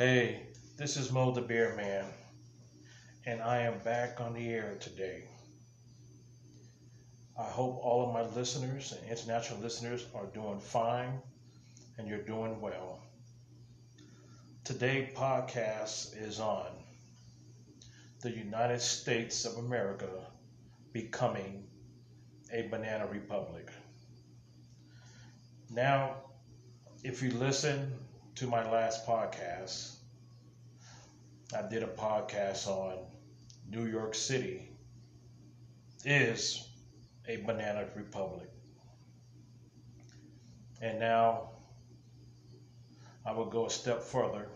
Hey, this is Mo the Beer Man, and I am back on the air today. I hope all of my listeners and international listeners are doing fine and you're doing well. Today podcast is on the United States of America becoming a banana republic. Now, if you listen to my last podcast, I did a podcast on New York City is a banana republic. And now I will go a step further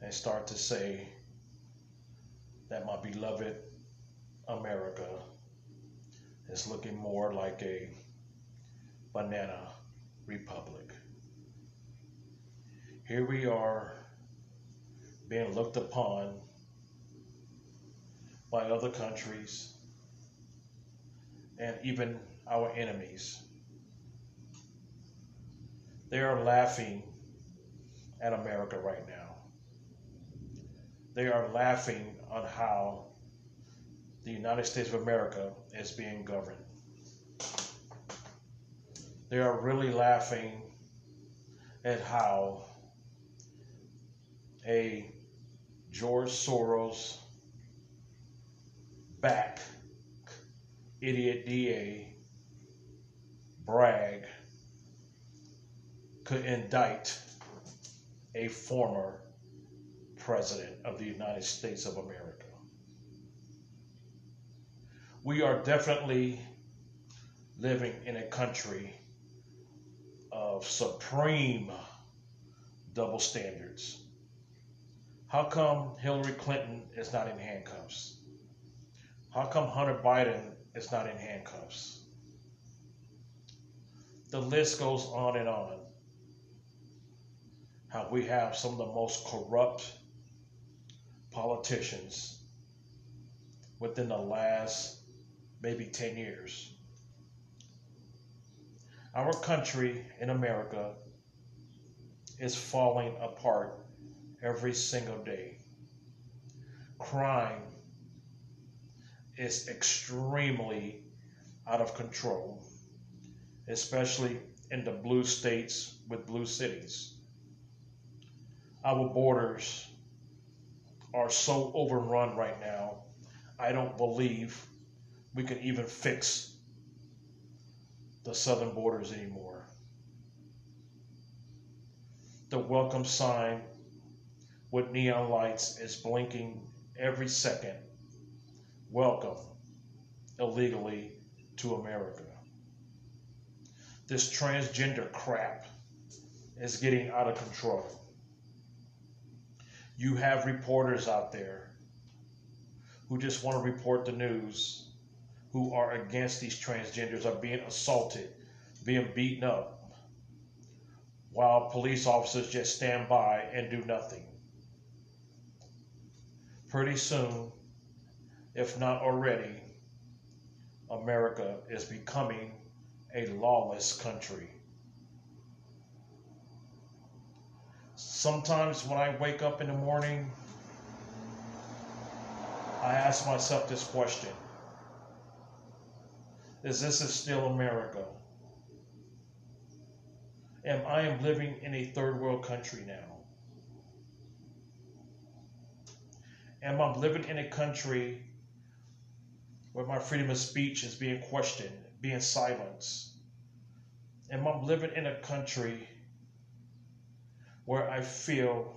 and start to say that my beloved America is looking more like a banana republic. Here we are being looked upon by other countries and even our enemies. They are laughing at America right now. They are laughing on how the United States of America is being governed. They are really laughing at how a George Soros back idiot DA Bragg could indict a former president of the United States of America. We are definitely living in a country of supreme double standards. How come Hillary Clinton is not in handcuffs? How come Hunter Biden is not in handcuffs? The list goes on and on. How we have some of the most corrupt politicians within the last maybe 10 years. Our country in America is falling apart every single day. Crime is extremely out of control, especially in the blue states with blue cities. Our borders are so overrun right now, I don't believe we can even fix the southern borders anymore. The welcome sign with neon lights is blinking every second. Welcome illegally to America. This transgender crap is getting out of control. You have reporters out there who just want to report the news who are against these transgenders are being assaulted, being beaten up, while police officers just stand by and do nothing. Pretty soon, if not already, America is becoming a lawless country. Sometimes when I wake up in the morning, I ask myself this question is this is still America? Am I living in a third world country now? Am I living in a country where my freedom of speech is being questioned, being silenced? Am I living in a country where I feel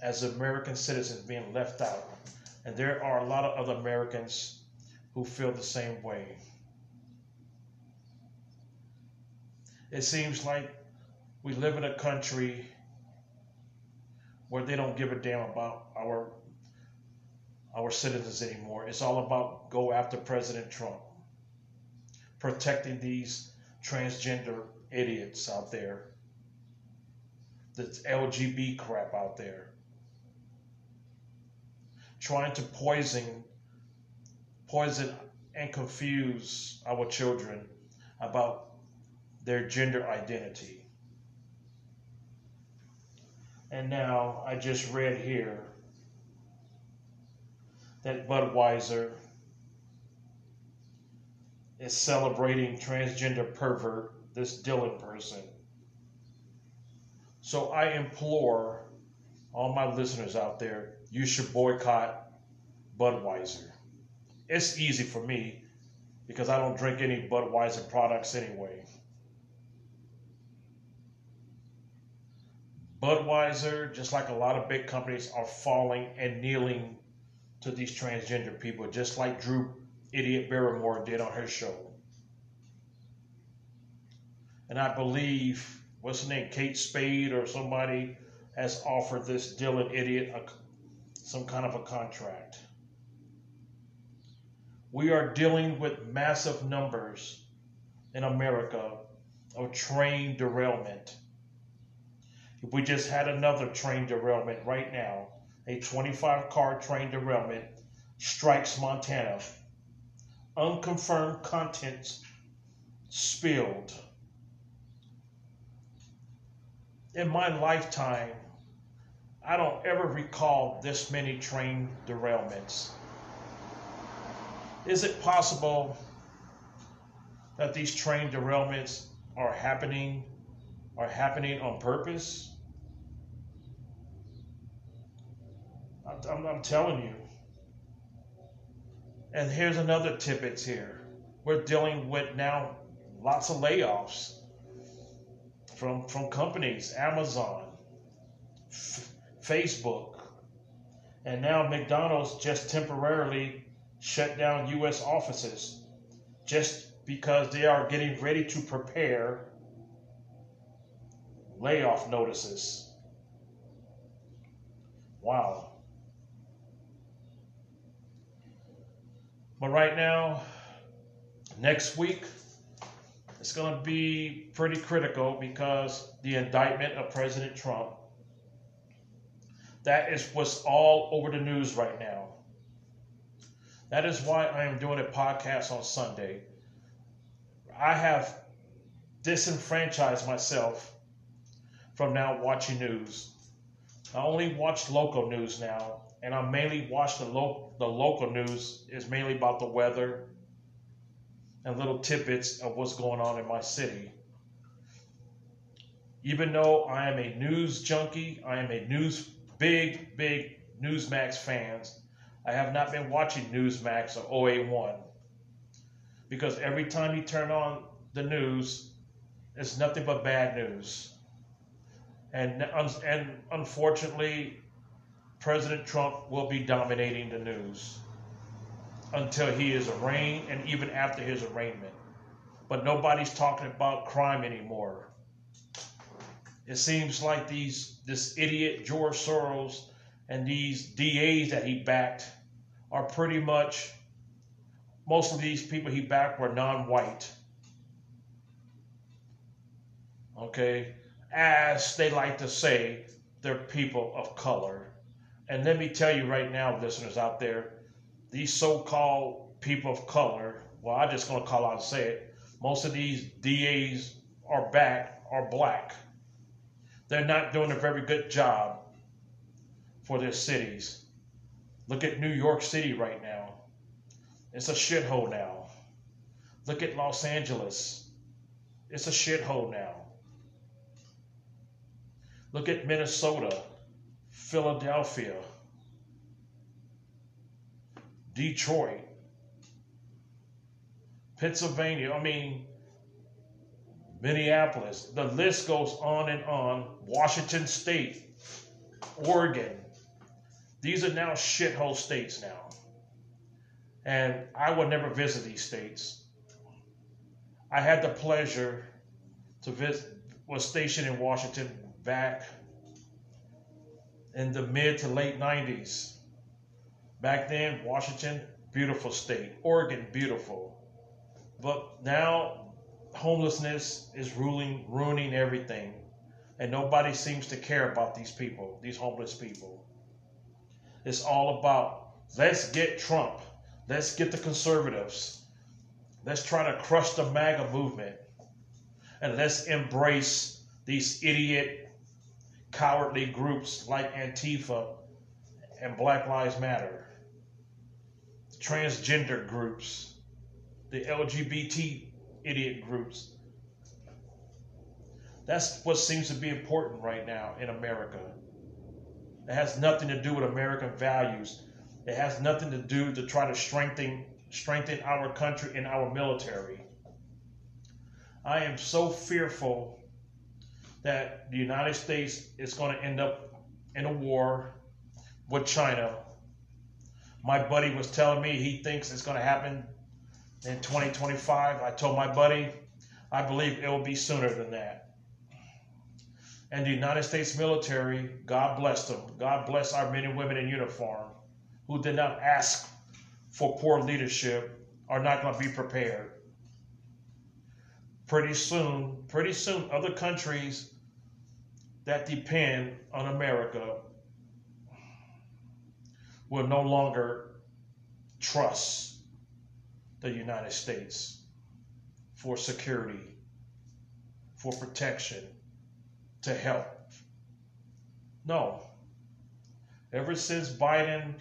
as an American citizens being left out? And there are a lot of other Americans who feel the same way. It seems like we live in a country where they don't give a damn about our our citizens anymore. It's all about go after President Trump, protecting these transgender idiots out there, this LGB crap out there, trying to poison poison and confuse our children about their gender identity. And now I just read here that Budweiser is celebrating transgender pervert, this Dylan person. So I implore all my listeners out there, you should boycott Budweiser. It's easy for me because I don't drink any Budweiser products anyway. Budweiser, just like a lot of big companies, are falling and kneeling to these transgender people, just like Drew Idiot Barrymore did on her show. And I believe, what's her name, Kate Spade or somebody has offered this Dylan Idiot a, some kind of a contract. We are dealing with massive numbers in America of train derailment. If we just had another train derailment right now, a 25 car train derailment strikes Montana, unconfirmed contents spilled. In my lifetime, I don't ever recall this many train derailments. Is it possible that these train derailments are happening are happening on purpose? I'm, I'm telling you. And here's another tidbits here. We're dealing with now lots of layoffs from from companies, Amazon, F- Facebook, and now McDonald's just temporarily shut down U.S. offices just because they are getting ready to prepare layoff notices. Wow. But right now, next week, it's going to be pretty critical because the indictment of President Trump. That is what's all over the news right now. That is why I am doing a podcast on Sunday. I have disenfranchised myself from now watching news. I only watch local news now, and I mainly watch the, lo- the local news is mainly about the weather and little tidbits of what's going on in my city. Even though I am a news junkie, I am a news big, big Newsmax fans. I have not been watching Newsmax or OAN because every time you turn on the news, it's nothing but bad news. And, and unfortunately, President Trump will be dominating the news until he is arraigned and even after his arraignment. But nobody's talking about crime anymore. It seems like these this idiot George Soros and these DAs that he backed are pretty much most of these people he backed were non-white. Okay, as they like to say, they're people of color. And let me tell you right now, listeners out there, these so-called people of color, well, I'm just going to call out and say it, most of these DAs are back are black. They're not doing a very good job for their cities. Look at New York City right now. It's a shithole now. Look at Los Angeles. It's a shithole now. Look at Minnesota, Philadelphia, Detroit, Pennsylvania. I mean, Minneapolis. The list goes on and on. Washington State, Oregon. These are now shithole states now. And I would never visit these states. I had the pleasure to visit, was stationed in Washington back in the mid to late 90s. Back then, Washington, beautiful state. Oregon, beautiful. But now, homelessness is ruling, ruining everything. And nobody seems to care about these people, these homeless people. It's all about let's get Trump, let's get the conservatives, let's try to crush the MAGA movement, and let's embrace these idiot cowardly groups like Antifa and Black Lives Matter, transgender groups, the LGBT idiot groups. That's what seems to be important right now in America. It has nothing to do with American values. It has nothing to do to try to strengthen strengthen our country and our military. I am so fearful that the United States is going to end up in a war with China. My buddy was telling me he thinks it's going to happen in 2025. I told my buddy, I believe it will be sooner than that. And the United States military, God bless them. God bless our men and women in uniform who did not ask for poor leadership are not going to be prepared. Pretty soon, pretty soon, other countries that depend on America will no longer trust the United States for security, for protection, to help. No. Ever since Biden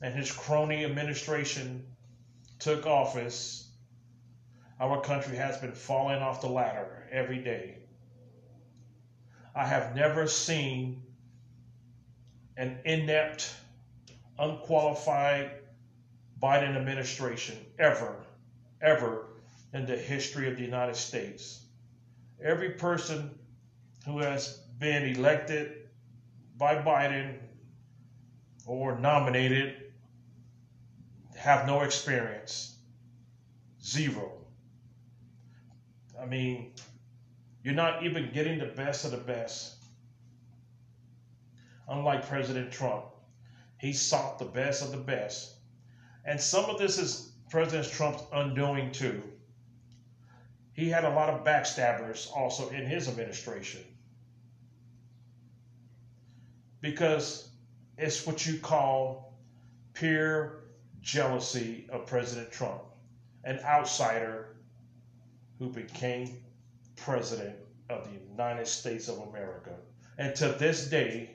and his crony administration took office, our country has been falling off the ladder every day. I have never seen an inept, unqualified Biden administration ever, ever in the history of the United States. Every person who has been elected by Biden or nominated have no experience. Zero. I mean, you're not even getting the best of the best. Unlike President Trump, he sought the best of the best. And some of this is President Trump's undoing too. He had a lot of backstabbers also in his administration. Because it's what you call pure jealousy of President Trump, an outsider who became president of the United States of America. And to this day,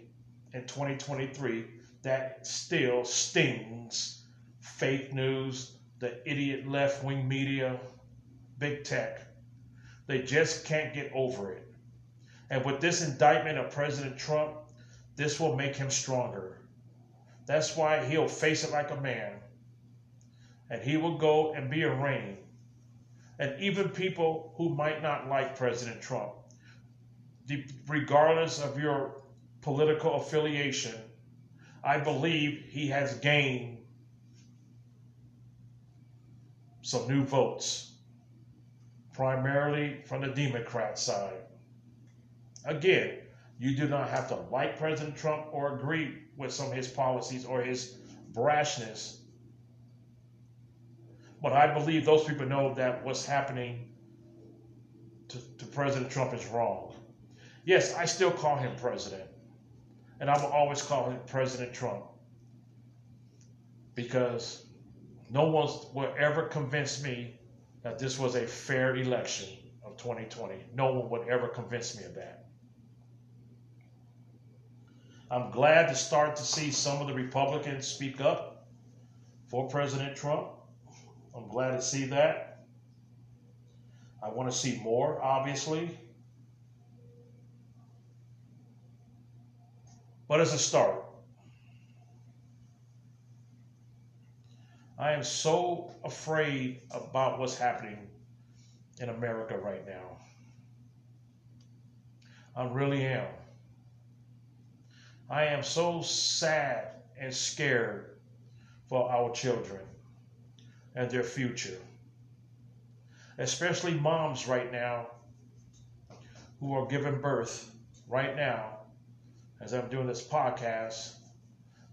in 2023, that still stings fake news, the idiot left wing media, big tech. They just can't get over it. And with this indictment of President Trump, this will make him stronger. That's why he'll face it like a man. And he will go and be arraigned. And even people who might not like President Trump, regardless of your political affiliation, I believe he has gained some new votes, primarily from the Democrat side. Again, you do not have to like President Trump or agree with some of his policies or his brashness. But I believe those people know that what's happening to, to President Trump is wrong. Yes, I still call him president. And I will always call him President Trump. Because no one will ever convince me that this was a fair election of 2020. No one would ever convince me of that. I'm glad to start to see some of the Republicans speak up for President Trump. I'm glad to see that. I want to see more, obviously. But as a start, I am so afraid about what's happening in America right now. I really am. I am so sad and scared for our children and their future. Especially moms right now who are giving birth right now as I'm doing this podcast.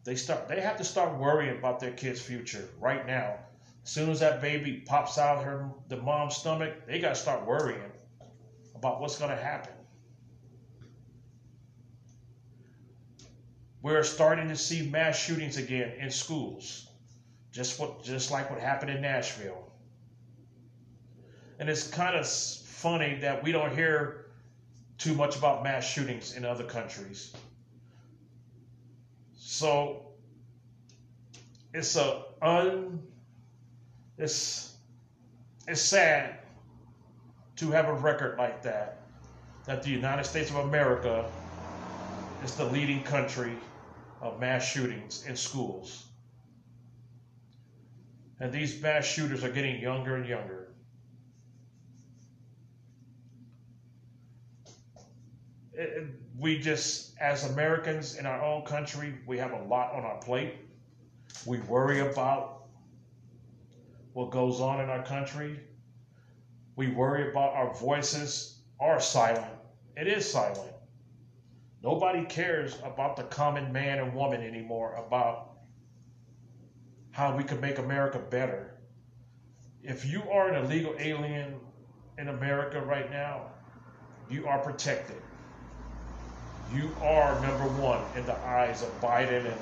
They start they have to start worrying about their kid's future right now. As soon as that baby pops out of her the mom's stomach, they gotta start worrying about what's gonna happen. We're starting to see mass shootings again in schools, just what just like what happened in Nashville. And it's kind of funny that we don't hear too much about mass shootings in other countries. So it's a un it's it's sad to have a record like that that the United States of America is the leading country of mass shootings in schools. And these mass shooters are getting younger and younger. We just, as Americans in our own country, we have a lot on our plate. We worry about what goes on in our country. We worry about our voices are silent. It is silent. Nobody cares about the common man and woman anymore about how we can make America better. If you are an illegal alien in America right now, you are protected. You are number one in the eyes of Biden and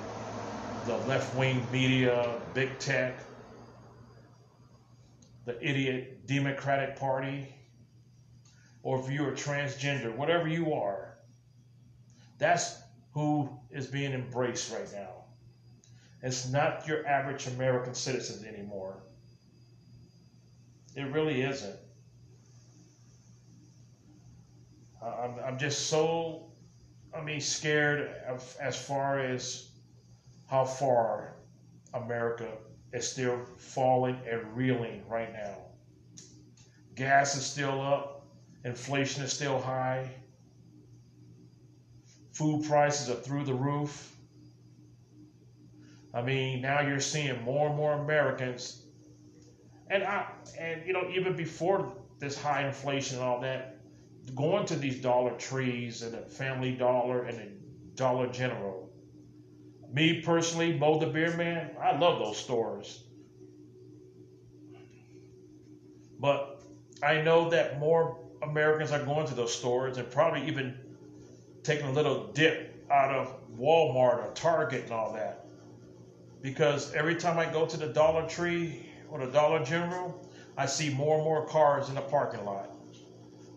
the left wing media, big tech, the idiot Democratic Party, or if you're transgender, whatever you are, that's who is being embraced right now. It's not your average American citizen anymore. It really isn't. I'm, I'm just so, I mean, scared of, as far as how far America is still falling and reeling right now. Gas is still up, inflation is still high, food prices are through the roof. I mean, now you're seeing more and more Americans, and I, and you know, even before this high inflation and all that, going to these Dollar Trees and the Family Dollar and the Dollar General. Me personally, Mo the Beer Man, I love those stores. But I know that more Americans are going to those stores and probably even taking a little dip out of Walmart or Target and all that because every time I go to the Dollar Tree or the Dollar General, I see more and more cars in the parking lot.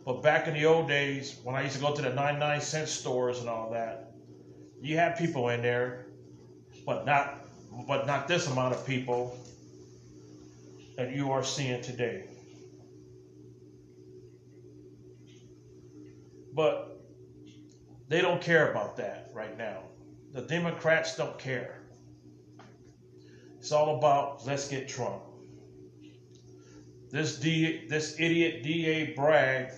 But back in the old days, when I used to go to the 99 cent stores and all that, you had people in there, but not but not this amount of people that you are seeing today. But they don't care about that right now. The Democrats don't care. It's all about let's get Trump. This D, this idiot DA Bragg.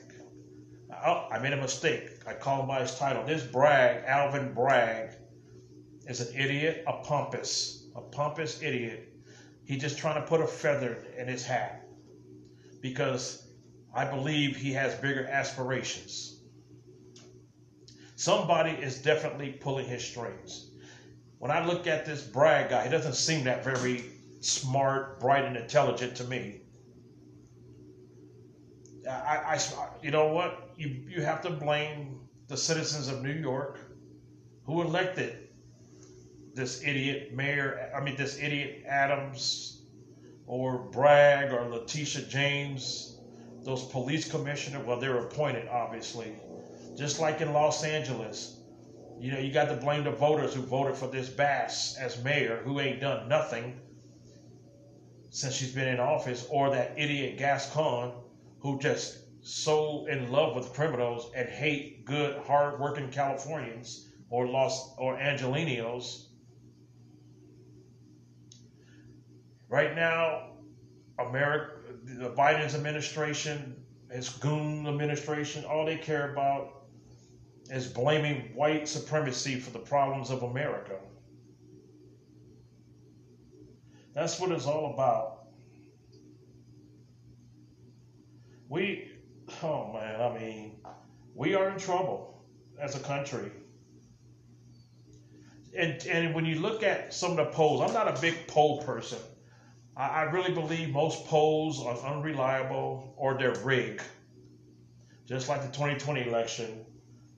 Oh, I made a mistake. I call him by his title. This Bragg, Alvin Bragg, is an idiot, a pompous, a pompous idiot. He's just trying to put a feather in his hat because I believe he has bigger aspirations. Somebody is definitely pulling his strings when I look at this Bragg guy, he doesn't seem that very smart, bright, and intelligent to me. I, I, you know what? You, you have to blame the citizens of New York who elected this idiot mayor, I mean, this idiot Adams or Bragg or Letitia James, those police commissioners. Well, they're appointed, obviously. Just like in Los Angeles, you know, you got to blame the voters who voted for this Bass as mayor, who ain't done nothing since she's been in office, or that idiot Gascon, who just so in love with criminals and hate good, hard-working Californians or Los or Angelenos. Right now, America, the Biden's administration, his goon administration, all they care about is blaming white supremacy for the problems of America. That's what it's all about. We, oh man, I mean, we are in trouble as a country. And, and when you look at some of the polls, I'm not a big poll person. I, I really believe most polls are unreliable or they're rigged. Just like the 2020 election,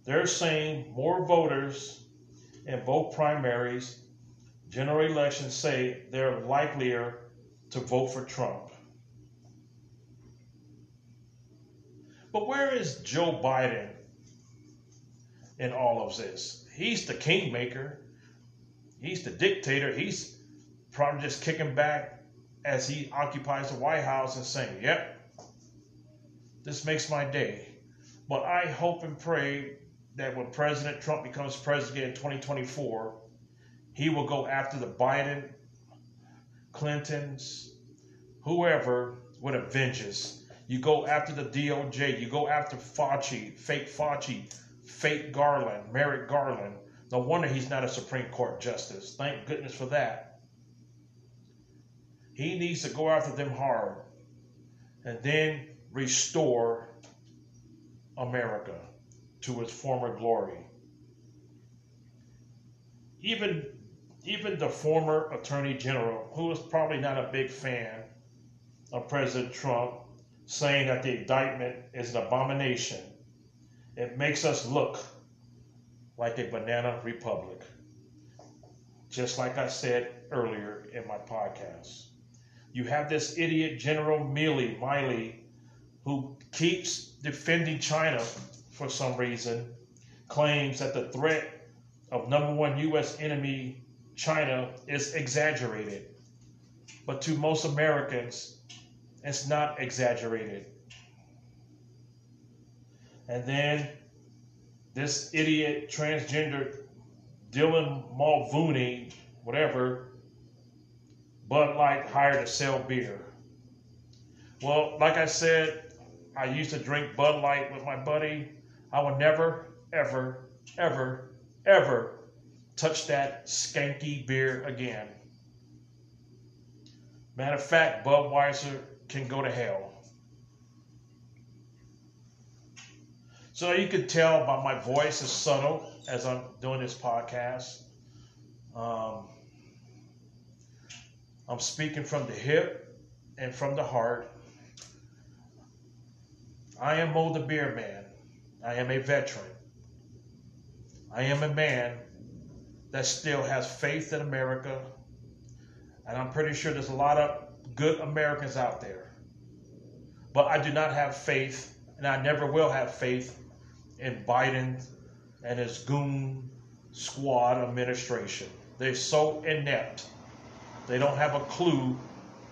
they're saying more voters in both primaries, general elections say they're likelier to vote for Trump. But where is Joe Biden in all of this? He's the kingmaker. he's the dictator. He's probably just kicking back as he occupies the White House and saying, Yep, this makes my day. But I hope and pray that when President Trump becomes president in 2024, he will go after the Biden, Clintons, whoever with a vengeance. You go after the DOJ, you go after Fauci, fake Fauci, fake Garland, Merrick Garland. No wonder he's not a Supreme Court justice. Thank goodness for that. He needs to go after them hard and then restore America to its former glory. Even, even the former Attorney General, who was probably not a big fan of President Trump, saying that the indictment is an abomination, it makes us look like a banana republic. Just like I said earlier in my podcast. You have this idiot General Milley, Milley, who keeps defending China for some reason, claims that the threat of number one U.S. enemy, China, is exaggerated. But to most Americans, it's not exaggerated. And then this idiot transgender Dylan Mulvaney, whatever, Bud Light hired to sell beer. Well, like I said, I used to drink Bud Light with my buddy. I would never, ever, ever, ever touch that skanky beer again. Matter of fact, Budweiser can go to hell. So you can tell by my voice is subtle as I'm doing this podcast. Um, I'm speaking from the hip and from the heart. I am Mo the Beer Man. I am a veteran. I am a man that still has faith in America. And I'm pretty sure there's a lot of good Americans out there. But I do not have faith, and I never will have faith in Biden and his goon squad administration. They're so inept. They don't have a clue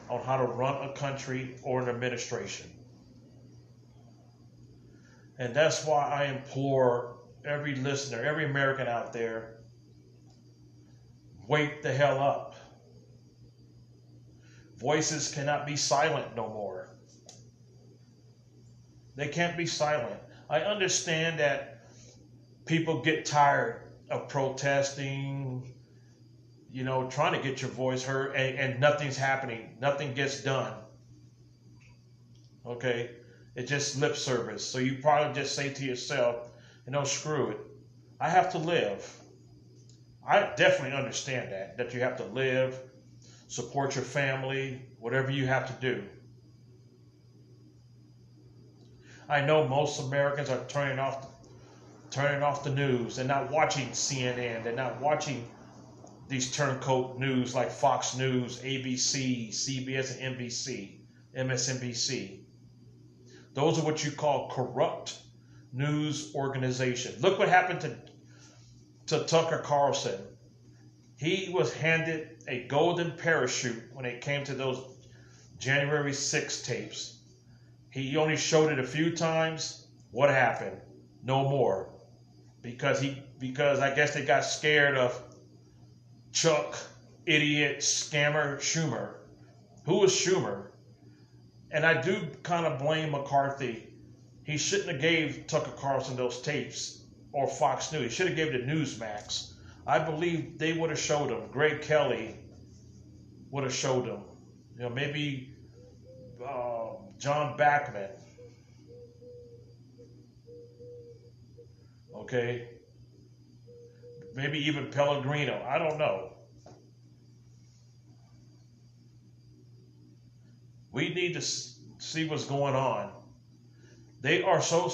on how to run a country or an administration. And that's why I implore every listener, every American out there, wake the hell up. Voices cannot be silent no more. They can't be silent. I understand that people get tired of protesting, you know, trying to get your voice heard, and, and nothing's happening. Nothing gets done. Okay? It's just lip service. So you probably just say to yourself, you know, screw it. I have to live. I definitely understand that, that you have to live, support your family, whatever you have to do. I know most Americans are turning off turning off the news. They're not watching CNN. They're not watching these turncoat news like Fox News, ABC, CBS, and NBC, MSNBC. Those are what you call corrupt news organizations. Look what happened to, to Tucker Carlson. He was handed a golden parachute when it came to those January 6 tapes. He only showed it a few times. What happened? No more. Because he because I guess they got scared of Chuck, idiot, scammer Schumer. Who was Schumer? And I do kind of blame McCarthy. He shouldn't have gave Tucker Carlson those tapes or Fox News. He should have gave it to Newsmax. I believe they would have showed him. Greg Kelly would have showed him. You know, maybe uh, John Bachman. Okay. Maybe even Pellegrino. I don't know. We need to see what's going on. They are so,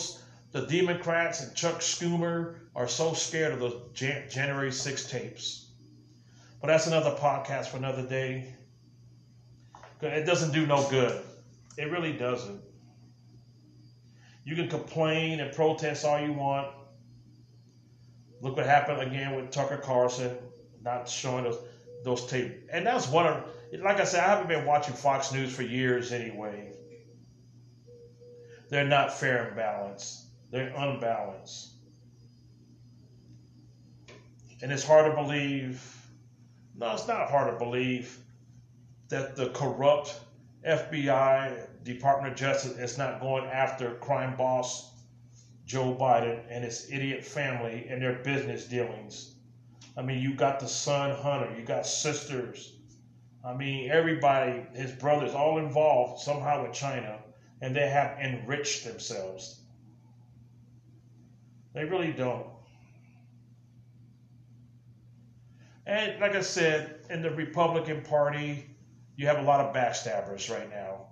the Democrats and Chuck Schumer are so scared of those January 6 tapes. But that's another podcast for another day. It doesn't do no good. It really doesn't. You can complain and protest all you want. Look what happened again with Tucker Carlson. not showing those those tape. And that's one of, like I said, I haven't been watching Fox News for years anyway. They're not fair and balanced. They're unbalanced. And it's hard to believe, no, it's not hard to believe that the corrupt FBI, Department of Justice is not going after crime boss Joe Biden and his idiot family and their business dealings. I mean, you got the son Hunter, you got sisters. I mean, everybody, his brothers, all involved somehow with China, and they have enriched themselves. They really don't. And like I said, in the Republican Party, you have a lot of backstabbers right now.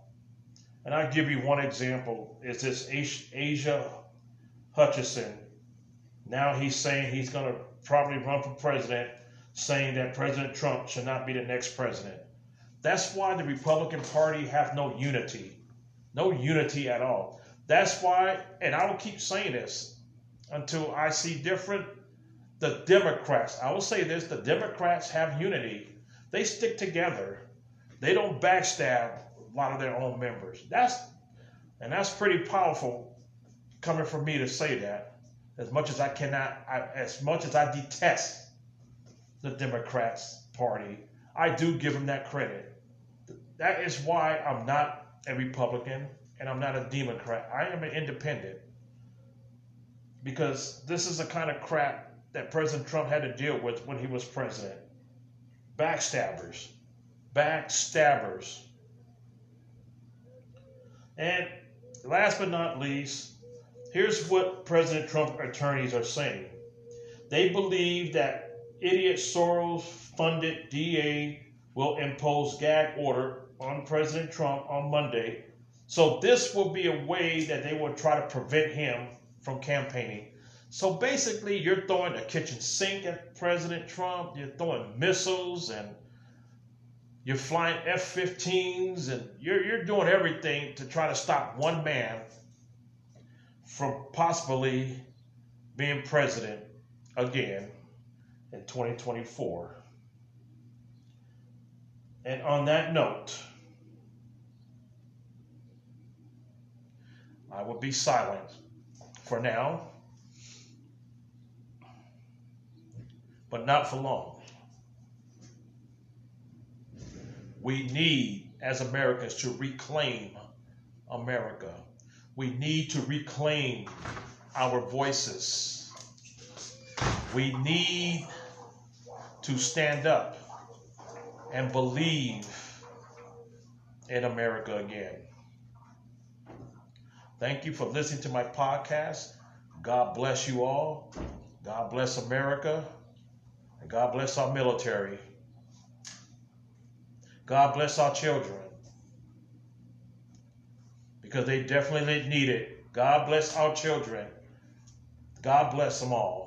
And I'll give you one example. Is this Asa Hutchinson? Now he's saying he's going to probably run for president, saying that President Trump should not be the next president. That's why the Republican Party have no unity, no unity at all. That's why, and I will keep saying this until I see different. The Democrats, I will say this: the Democrats have unity. They stick together. They don't backstab a lot of their own members. That's and that's pretty powerful coming from me to say that. As much as I cannot, I, as much as I detest the Democrats Party, I do give them that credit. That is why I'm not a Republican and I'm not a Democrat. I am an independent because this is the kind of crap that President Trump had to deal with when he was president. Backstabbers backstabbers. And last but not least, here's what President Trump attorneys are saying. They believe that idiot Soros funded DA will impose gag order on President Trump on Monday. So this will be a way that they will try to prevent him from campaigning. So basically, you're throwing a kitchen sink at President Trump. You're throwing missiles and you're flying F 15s and you're, you're doing everything to try to stop one man from possibly being president again in 2024. And on that note, I will be silent for now, but not for long. We need, as Americans, to reclaim America. We need to reclaim our voices. We need to stand up and believe in America again. Thank you for listening to my podcast. God bless you all. God bless America. And God bless our military. God bless our children because they definitely need it. God bless our children. God bless them all.